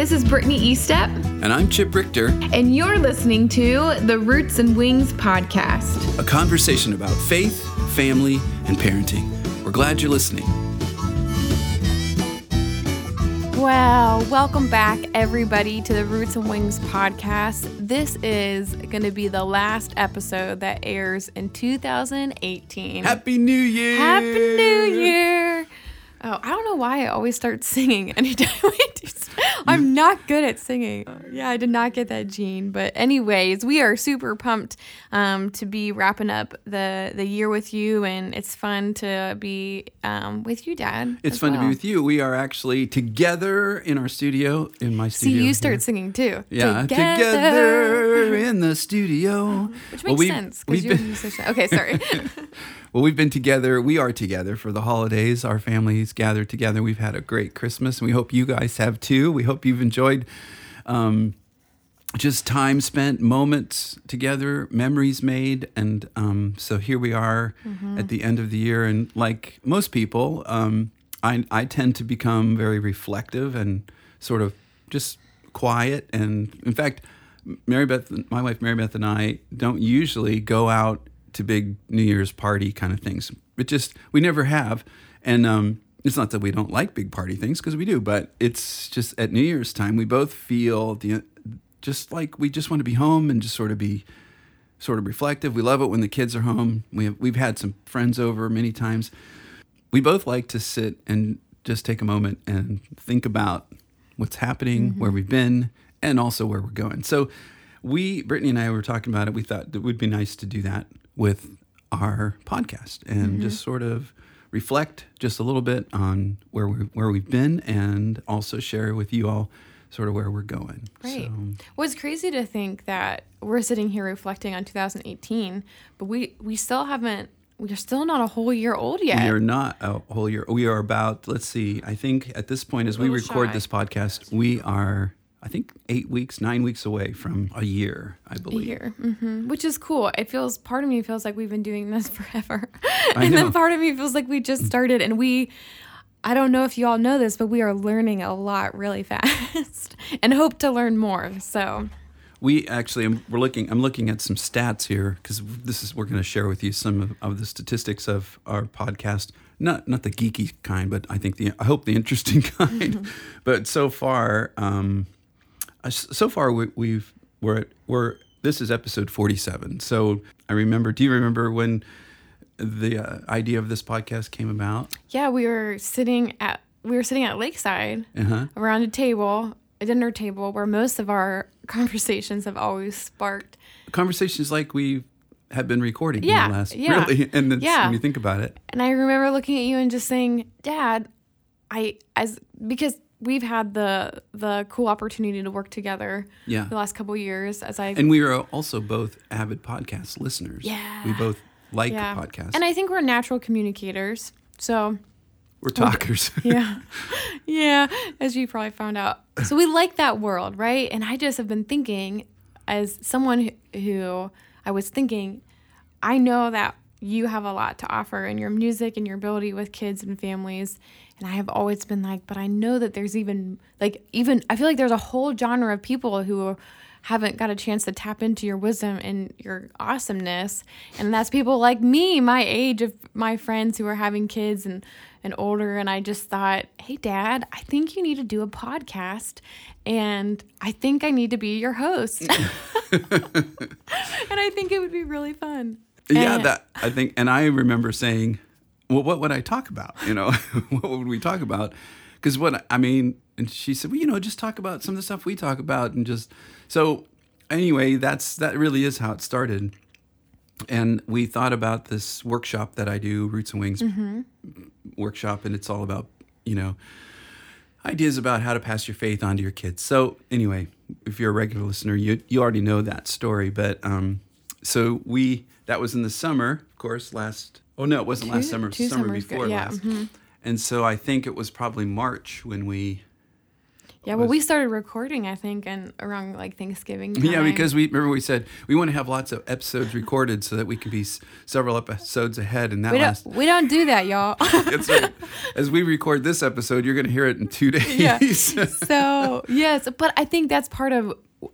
this is Brittany Estep, And I'm Chip Richter, and you're listening to the Roots and Wings podcast. a conversation about faith, family, and parenting. We're glad you're listening. Well, welcome back, everybody, to the Roots and Wings podcast. This is going to be the last episode that airs in 2018. Happy New Year! Happy New Year! Oh, I don't know why I always start singing anytime we do. I'm not good at singing. Yeah, I did not get that gene. But anyways, we are super pumped um, to be wrapping up the the year with you, and it's fun to be um, with you, Dad. It's fun to be with you. We are actually together in our studio, in my See, studio. you start singing too. Yeah, together. in the studio. Which Well, makes we've- sense because you're a been- musician. Okay, sorry. Well, we've been together. We are together for the holidays. Our families gathered together. We've had a great Christmas, and we hope you guys have too. We hope you've enjoyed um, just time spent, moments together, memories made. And um, so here we are at the end of the year. And like most people, um, I, I tend to become very reflective and sort of just quiet. And in fact, Mary Beth, my wife Mary Beth, and I don't usually go out to big New Year's party kind of things. It just we never have, and um, it's not that we don't like big party things because we do, but it's just at New Year's time we both feel the just like we just want to be home and just sort of be sort of reflective. We love it when the kids are home. We have, we've had some friends over many times. We both like to sit and just take a moment and think about what's happening, where we've been, and also where we're going. So, we, Brittany and I, were talking about it. We thought it would be nice to do that with our podcast and mm-hmm. just sort of reflect just a little bit on where we where we've been, and also share with you all sort of where we're going. Right. So, Well, it's crazy to think that we're sitting here reflecting on 2018, but we we still haven't. We're still not a whole year old yet. We are not a whole year. We are about, let's see, I think at this point, as we record shy. this podcast, we are, I think, eight weeks, nine weeks away from a year, I believe. A year, hmm which is cool. It feels part of me feels like we've been doing this forever, and then part of me feels like we just started. And we, I don't know if you all know this, but we are learning a lot really fast, and hope to learn more. So We actually, we're looking, I'm looking at some stats here because this is, we're going to share with you some of, of the statistics of our podcast. Not, not the geeky kind, but I think the, I hope the interesting kind. but so far, um, uh, so far we, we've, we're, at, we're, this is episode 47. So I remember, do you remember when the uh, idea of this podcast came about? yeah, we were sitting at we were sitting at Lakeside Uh-huh. around a table, a dinner table, where most of our conversations have always sparked. Conversations like we have been recording Yeah, in the last, yeah, really. And yeah. when you think about it, And I remember looking at you and just saying, "Dad, I as because we've had the the cool opportunity to work together Yeah. the last couple years as I And we are also both avid podcast listeners. Yeah. We both like yeah podcasts. and I think we're natural communicators. So We're talkers. yeah, yeah, as you probably found out. So we like that world, right? And I just have been thinking, as someone who- who I was thinking, I know that you have a lot to offer in your music and your ability with kids and families. And I have always been like, but I know that there's even like even I feel like there's a whole genre of people who haven't got a chance to tap into your wisdom and your awesomeness. And that's people like me, my age of my friends who are having kids and and older and I just thought, "Hey dad, I think you need to do a podcast and I think I need to be your host." and I think it would be really fun. Yeah, And- that I think and I remember saying, Well, what would I talk about? You know, what would we talk about? Because what I mean, and she said, Well, you know, just talk about some of the stuff we talk about and just so anyway, that's that really is how it started. And we thought about this workshop that I do, Roots and Wings workshop, and it's all about, you know, ideas about how to pass your faith on to your kids. So anyway, if you're a regular listener, you you already know that story. But um, so we that was in the summer, of course. Last oh no, it wasn't last summer. Two summer before yeah, mm-hmm. last. And so I think it was probably March when we Yeah, well, we started recording, I think, and around like Thanksgiving. Time. Yeah, because we remember we said we want to have lots of episodes recorded so that we can be s- several episodes ahead, and that we don't last. we don't do that, y'all. As we record this episode, you're going to hear it in two days. yeah. So yes, but I think that's part of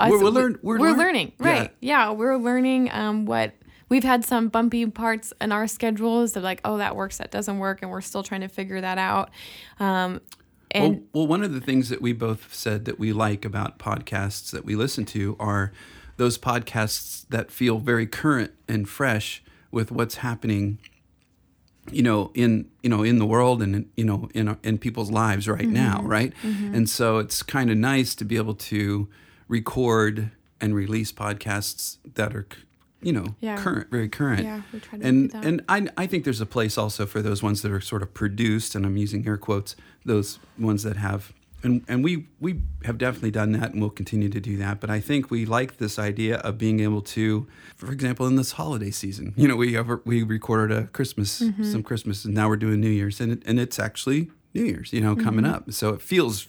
us. We're- we're learn- we're learn- learning, yeah. right? Yeah. we're learning um, what we've had some bumpy parts in our schedules of like, oh, that works, that doesn't work, and we're still trying to figure that out. Um, and well, well, one of the things that we both said that we like about podcasts that we listen to are those podcasts that feel very current and fresh with what's happening you know in you know in the world and you know in in people's lives right now right? And so it's kind of nice to be able to record and release podcasts that are you know Yeah. current very current Yeah, we try to and do that. and I, I think there's a place also for those ones that are sort of produced and i'm using air quotes those ones that have and and we we have definitely done that and we'll continue to do that but i think we like this idea of being able to for example in this holiday season you know we ever we recorded a christmas Mm-hmm. some christmas and now we're doing new year's and it, and it's actually new year's you know coming up so it feels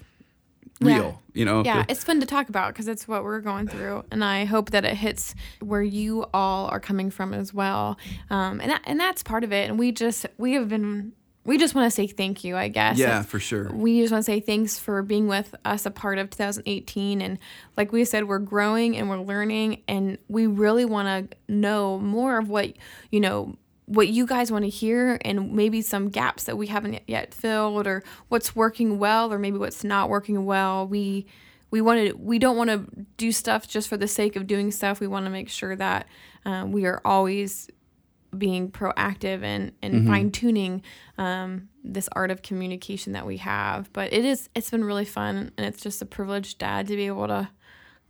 Mm-hmm. Yeah. real you know yeah, it's fun to talk about because it's what we're going through, and I hope that it hits where you all are coming from as well. Um, and that, and that's part of it. And we just we have been we just want to say thank you, I guess. yeah for sure we just want to say thanks for being with us a part of 2018 and like we said we're growing and we're learning and we really want to know more of what you know what you guys want to hear and maybe some gaps that we haven't yet filled or what's working well or maybe what's not working well we we want to we don't want to do stuff just for the sake of doing stuff we want to make sure that um, we are always being proactive and, and Mm-hmm. fine tuning um, this art of communication that we have. But it is it's been really fun and it's just a privilege, Dad, to be able to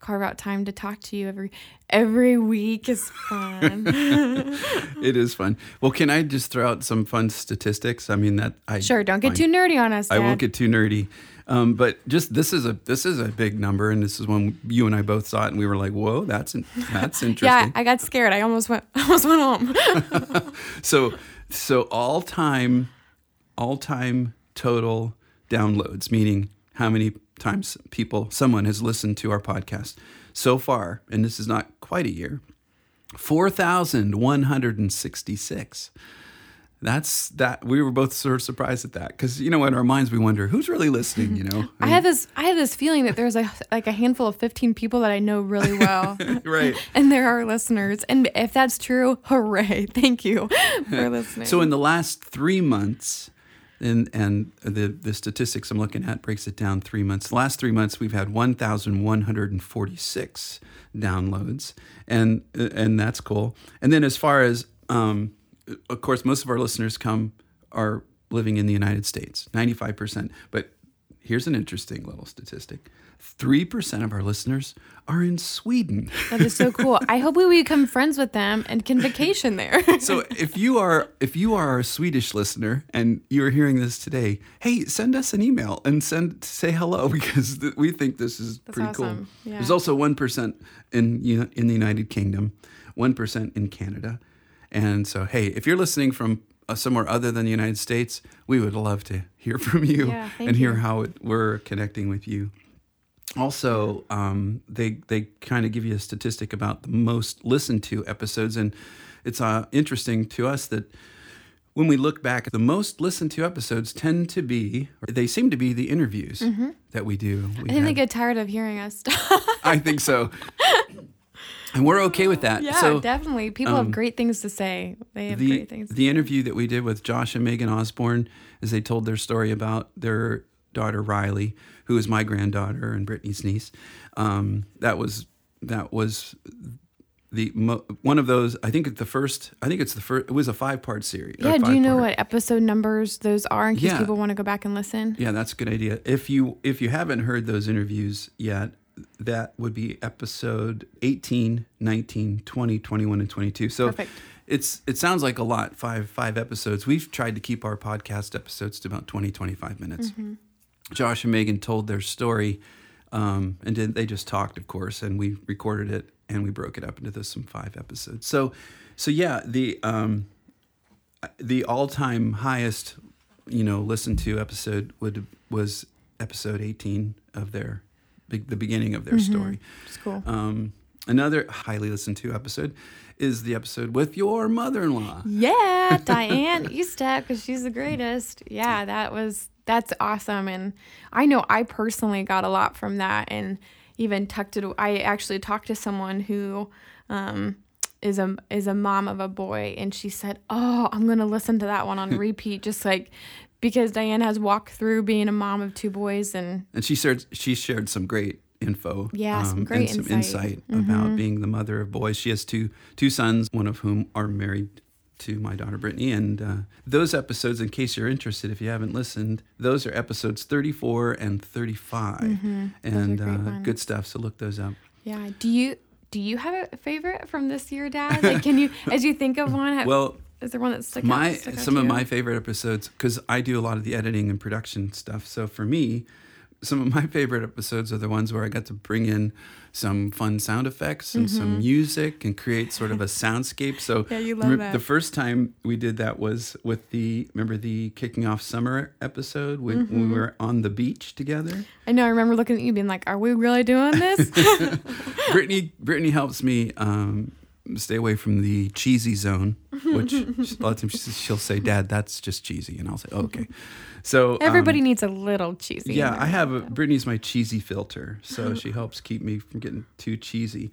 carve out time to talk to you every every week is fun. it is fun well can i just throw out some fun statistics i mean that i sure, don't get find- too nerdy on us, Dad. I won't get too nerdy, um, but just this is a this is a big number, and this is when you and I both saw it, and we were like, "Whoa, that's in, that's yeah, interesting." I got scared. I almost went almost went home. so so all time, all time total downloads, meaning how many times people someone has listened to our podcast so far, and this is not quite a year, four thousand one hundred and sixty six. That's that. We were both sort of surprised at that because you know in our minds we wonder who's really listening. You know, I have this I have this feeling that there's a like a handful of 15 people that I know really well. right. and there are listeners. And if that's true, hooray. Thank you for listening. So in the last three months, and and the the statistics I'm looking at breaks it down three months. The last three months we've had 1,146 downloads, and and that's cool. And then as far as um, of course, most of our listeners come are living in the United States, 95 percent. But here's an interesting little statistic: three percent of our listeners are in Sweden. that is so cool. I hope we become friends with them and can vacation there. so if you are if you are a Swedish listener and you're hearing this today, hey, send us an email and send say hello because th- we think this is pretty awesome. cool. Yeah. There's also one percent in you know, in the United Kingdom, one percent in Canada, and so hey, if you're listening from uh, somewhere other than the United States, we would love to hear from you Yeah, and hear you. how it, we're connecting with you. Also, um, they they kind of give you a statistic about the most listened to episodes, and it's uh, interesting to us that when we look back, the most listened to episodes tend to be they seem to be the interviews that we do. We Mm-hmm. I think they get tired of hearing us. I think so, and we're okay with that. yeah, so definitely. People have great things to say. They have the great things. To the interview that we did with Josh and Megan Osborne, as they told their story about their daughter Riley, who is my granddaughter and Brittany's niece. Um, that was that was the mo- one of those. I think the first. I think it's the first. It was a five part series. yeah, do you know what episode numbers those are in case Yeah. people want to go back and listen? Yeah, that's a good idea. If you if you haven't heard those interviews yet, that would be episode 18, 19, 20, 21 and 22. So Perfect. it's it sounds like a lot, five five episodes. We've tried to keep our podcast episodes to about 20 25 minutes. Mm-hmm. Josh and Megan told their story um, and did, they just talked, of course, and we recorded it and we broke it up into this some five episodes. So so yeah, the um, the all-time highest you know listened to episode would was episode 18 of their the beginning of their story. It's cool. Um, another highly listened to episode is the episode with your mother-in-law. Yeah, Diane Eastep, because she's the greatest. Yeah, that was that's awesome, and I know I personally got a lot from that, and even tucked it. I actually talked to someone who um, is a is a mom of a boy, and she said, "Oh, I'm gonna listen to that one on repeat, just like." Because Diane has walked through being a mom of two boys, and And she shared she shared some great info. um, Yeah, some great and some insight. Mm-hmm. about being the mother of boys. She has two two sons, one of whom are married to my daughter Brittany. And uh, those episodes, in case you're interested, if you haven't listened, those are episodes 34 and 35, and Mm-hmm. great uh, good stuff. So look those up. yeah. Do you do you have a favorite from this year, Dad? Like, can you, as you think of one, have, Well, is there one that's stuck my out? some of my favorite episodes because I do a lot of the editing and production stuff. So for me, some of my favorite episodes are the ones where I got to bring in some fun sound effects and some music and create sort of a soundscape. So Mm-hmm. Yeah, you love that. the first time we did that was with the remember the kicking off summer episode when, when Mm-hmm. we were on the beach together. I know. I remember looking at you, being like, "Are we really doing this?" Brittany Brittany helps me um, stay away from the cheesy zone, which a lot of times she- she'll say, "Dad, that's just cheesy," and I'll say, oh, "Okay." So um, Everybody needs a little cheesy. yeah, I have a. Brittany's my cheesy filter, so she helps keep me from getting too cheesy.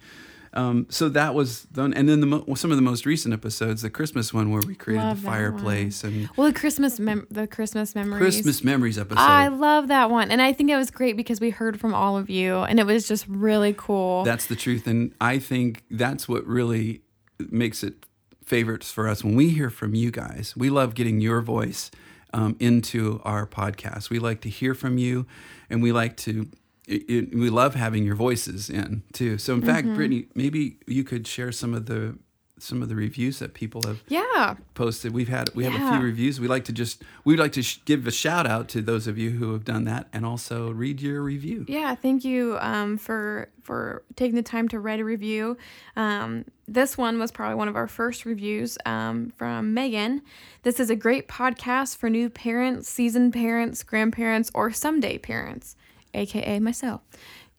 Um, so that was done, and then the mo- some of the most recent episodes, the Christmas one where we created Love the fireplace and Well, the Christmas mem- the Christmas memories. Christmas memories episode. I love that one, and I think it was great because we heard from all of you, and it was just really cool. That's the truth. And I think that's what really makes it favorites for us when we hear from you guys. We love getting your voice um, into our podcast. We like to hear from you, and we like to. It, it- we love having your voices in too. So, in fact, Brittany, maybe you could share some of the some of the reviews that people have yeah, posted. We've had we have a few reviews. We like to just we'd like to sh- give a shout out to those of you who have done that, and also read your review. yeah. Thank you um, for for taking the time to write a review. Um, this one was probably one of our first reviews um, from Megan. This is a great podcast for new parents, seasoned parents, grandparents, or someday parents, aka myself.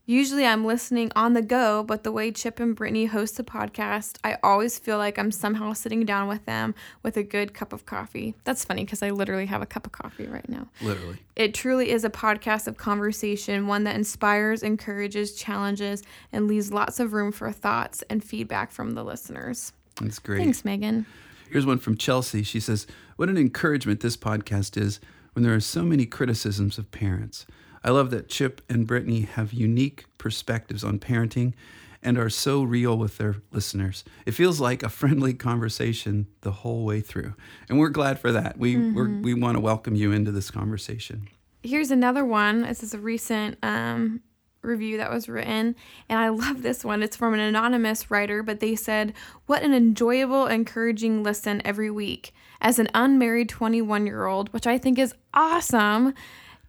Usually I'm listening on the go, but the way Chip and Brittany host the podcast, I always feel like I'm somehow sitting down with them with a good cup of coffee. That's funny because I literally have a cup of coffee right now. Literally. It truly is a podcast of conversation, one that inspires, encourages, challenges, and leaves lots of room for thoughts and feedback from the listeners. It's great. Thanks, Megan. Here's one from Chelsea. She says, What an encouragement this podcast is when there are so many criticisms of parents. I love that Chip and Brittany have unique perspectives on parenting and are so real with their listeners. It feels like a friendly conversation the whole way through. And we're glad for that. We, we're, we want to welcome you into this conversation. Here's another one. This is a recent um, review that was written, and I love this one. It's from an anonymous writer, but they said, What an enjoyable, encouraging listen every week. As an unmarried 21 year old, which I think is awesome,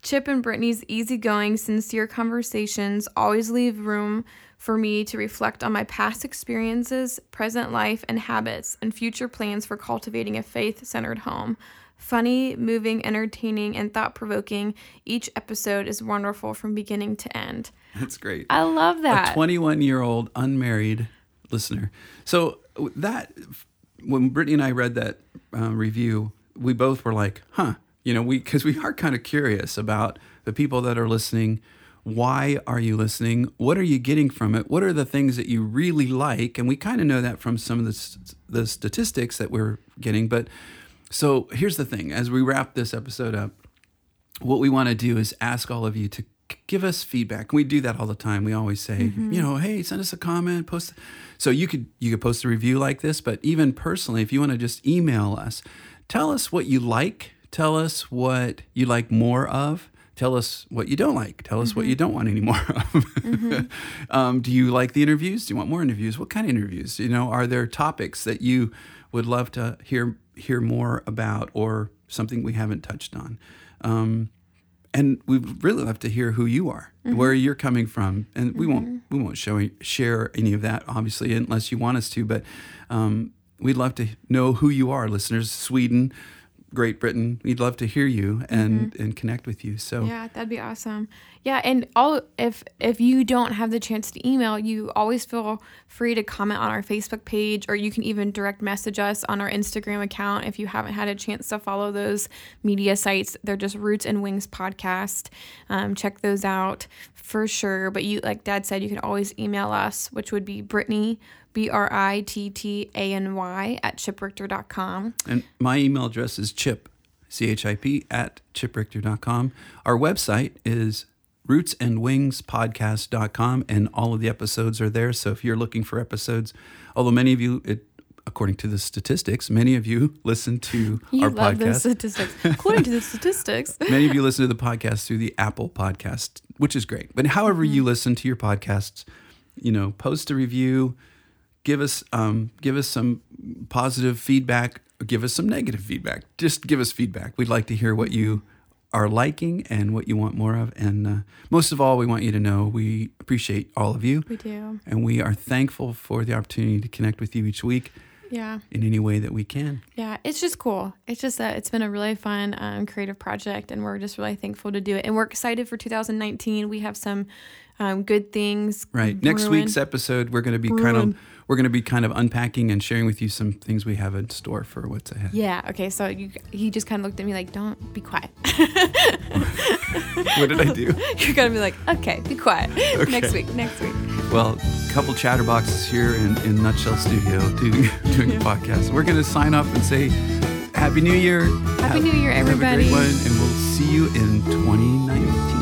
Chip and Brittany's easygoing, sincere conversations always leave room for me to reflect on my past experiences, present life, and habits, and future plans for cultivating a faith centered home. Funny, moving, entertaining, and thought provoking, each episode is wonderful from beginning to end. That's great. I love that. a 21 year old unmarried listener. So that when Brittany and I read that um, review, we both were like, "Huh," you know, we because we are kind of curious about the people that are listening. Why are you listening? What are you getting from it? What are the things that you really like? And we kind of know that from some of the the statistics that we're getting. But so here's the thing: as we wrap this episode up, what we want to do is ask all of you to give us feedback. We do that all the time. We always say, mm-hmm. you know, hey, send us a comment, post. So you could you could post a review like this, but even personally, if you want to just email us, tell us what you like, tell us what you like more of. Tell us what you don't like. Tell us what you don't want any more of. um, do you like the interviews? Do you want more interviews? What kind of interviews? You know, are there topics that you would love to hear hear more about, or something we haven't touched on? Um, and we'd really love to hear who you are, where you're coming from, and we won't we won't show share any of that obviously unless you want us to, but um, we'd love to know who you are, listeners. Sweden, Great Britain. We'd love to hear you and and connect with you. So Mm-hmm. Yeah, that'd be awesome. Yeah, and all if if you don't have the chance to email, you always feel free to comment on our Facebook page, or you can even direct message us on our Instagram account if you haven't had a chance to follow those media sites. They're just Roots and Wings podcast. Um, check those out for sure. But you, like Dad said, you can always email us, which would be Brittany. B R I T T A N Y at chiprichter.com. And my email address is chip, C H I P, at chiprichter.com. Our website is rootsandwingspodcast.com, and all of the episodes are there. So if you're looking for episodes, although many of you, it, according to the statistics, many of you listen to You our love the podcast. statistics. According to the statistics. Many of you listen to the podcast through the Apple podcast, which is great. But however Mm-hmm. you listen to your podcasts, you know, post a review, give us um, give us some positive feedback, give us some negative feedback. Just give us feedback. We'd like to hear what you are liking and what you want more of. And uh, most of all, we want you to know we appreciate all of you, We do. and we are thankful for the opportunity to connect with you each week Yeah. in any way that we can. Yeah. It's just cool. It's just that it's been a really fun, um, creative project, and we're just really thankful to do it. And we're excited for 2019. We have some um, good things. Right. Next week's episode, we're going to be kind of we're going to be kind of unpacking and sharing with you some things we have in store for what's ahead. Yeah. Okay. So you, he just kind of looked at me like, "Don't be quiet." What did I do? You're gonna be like, "Okay, be quiet." Next week. Next week. Well, a couple chatterboxes here in, in Nutshell Studio doing doing a podcast. We're going to sign off and say Happy New Year. Happy New Year, everybody. Have a great one, and we'll see you in 2019.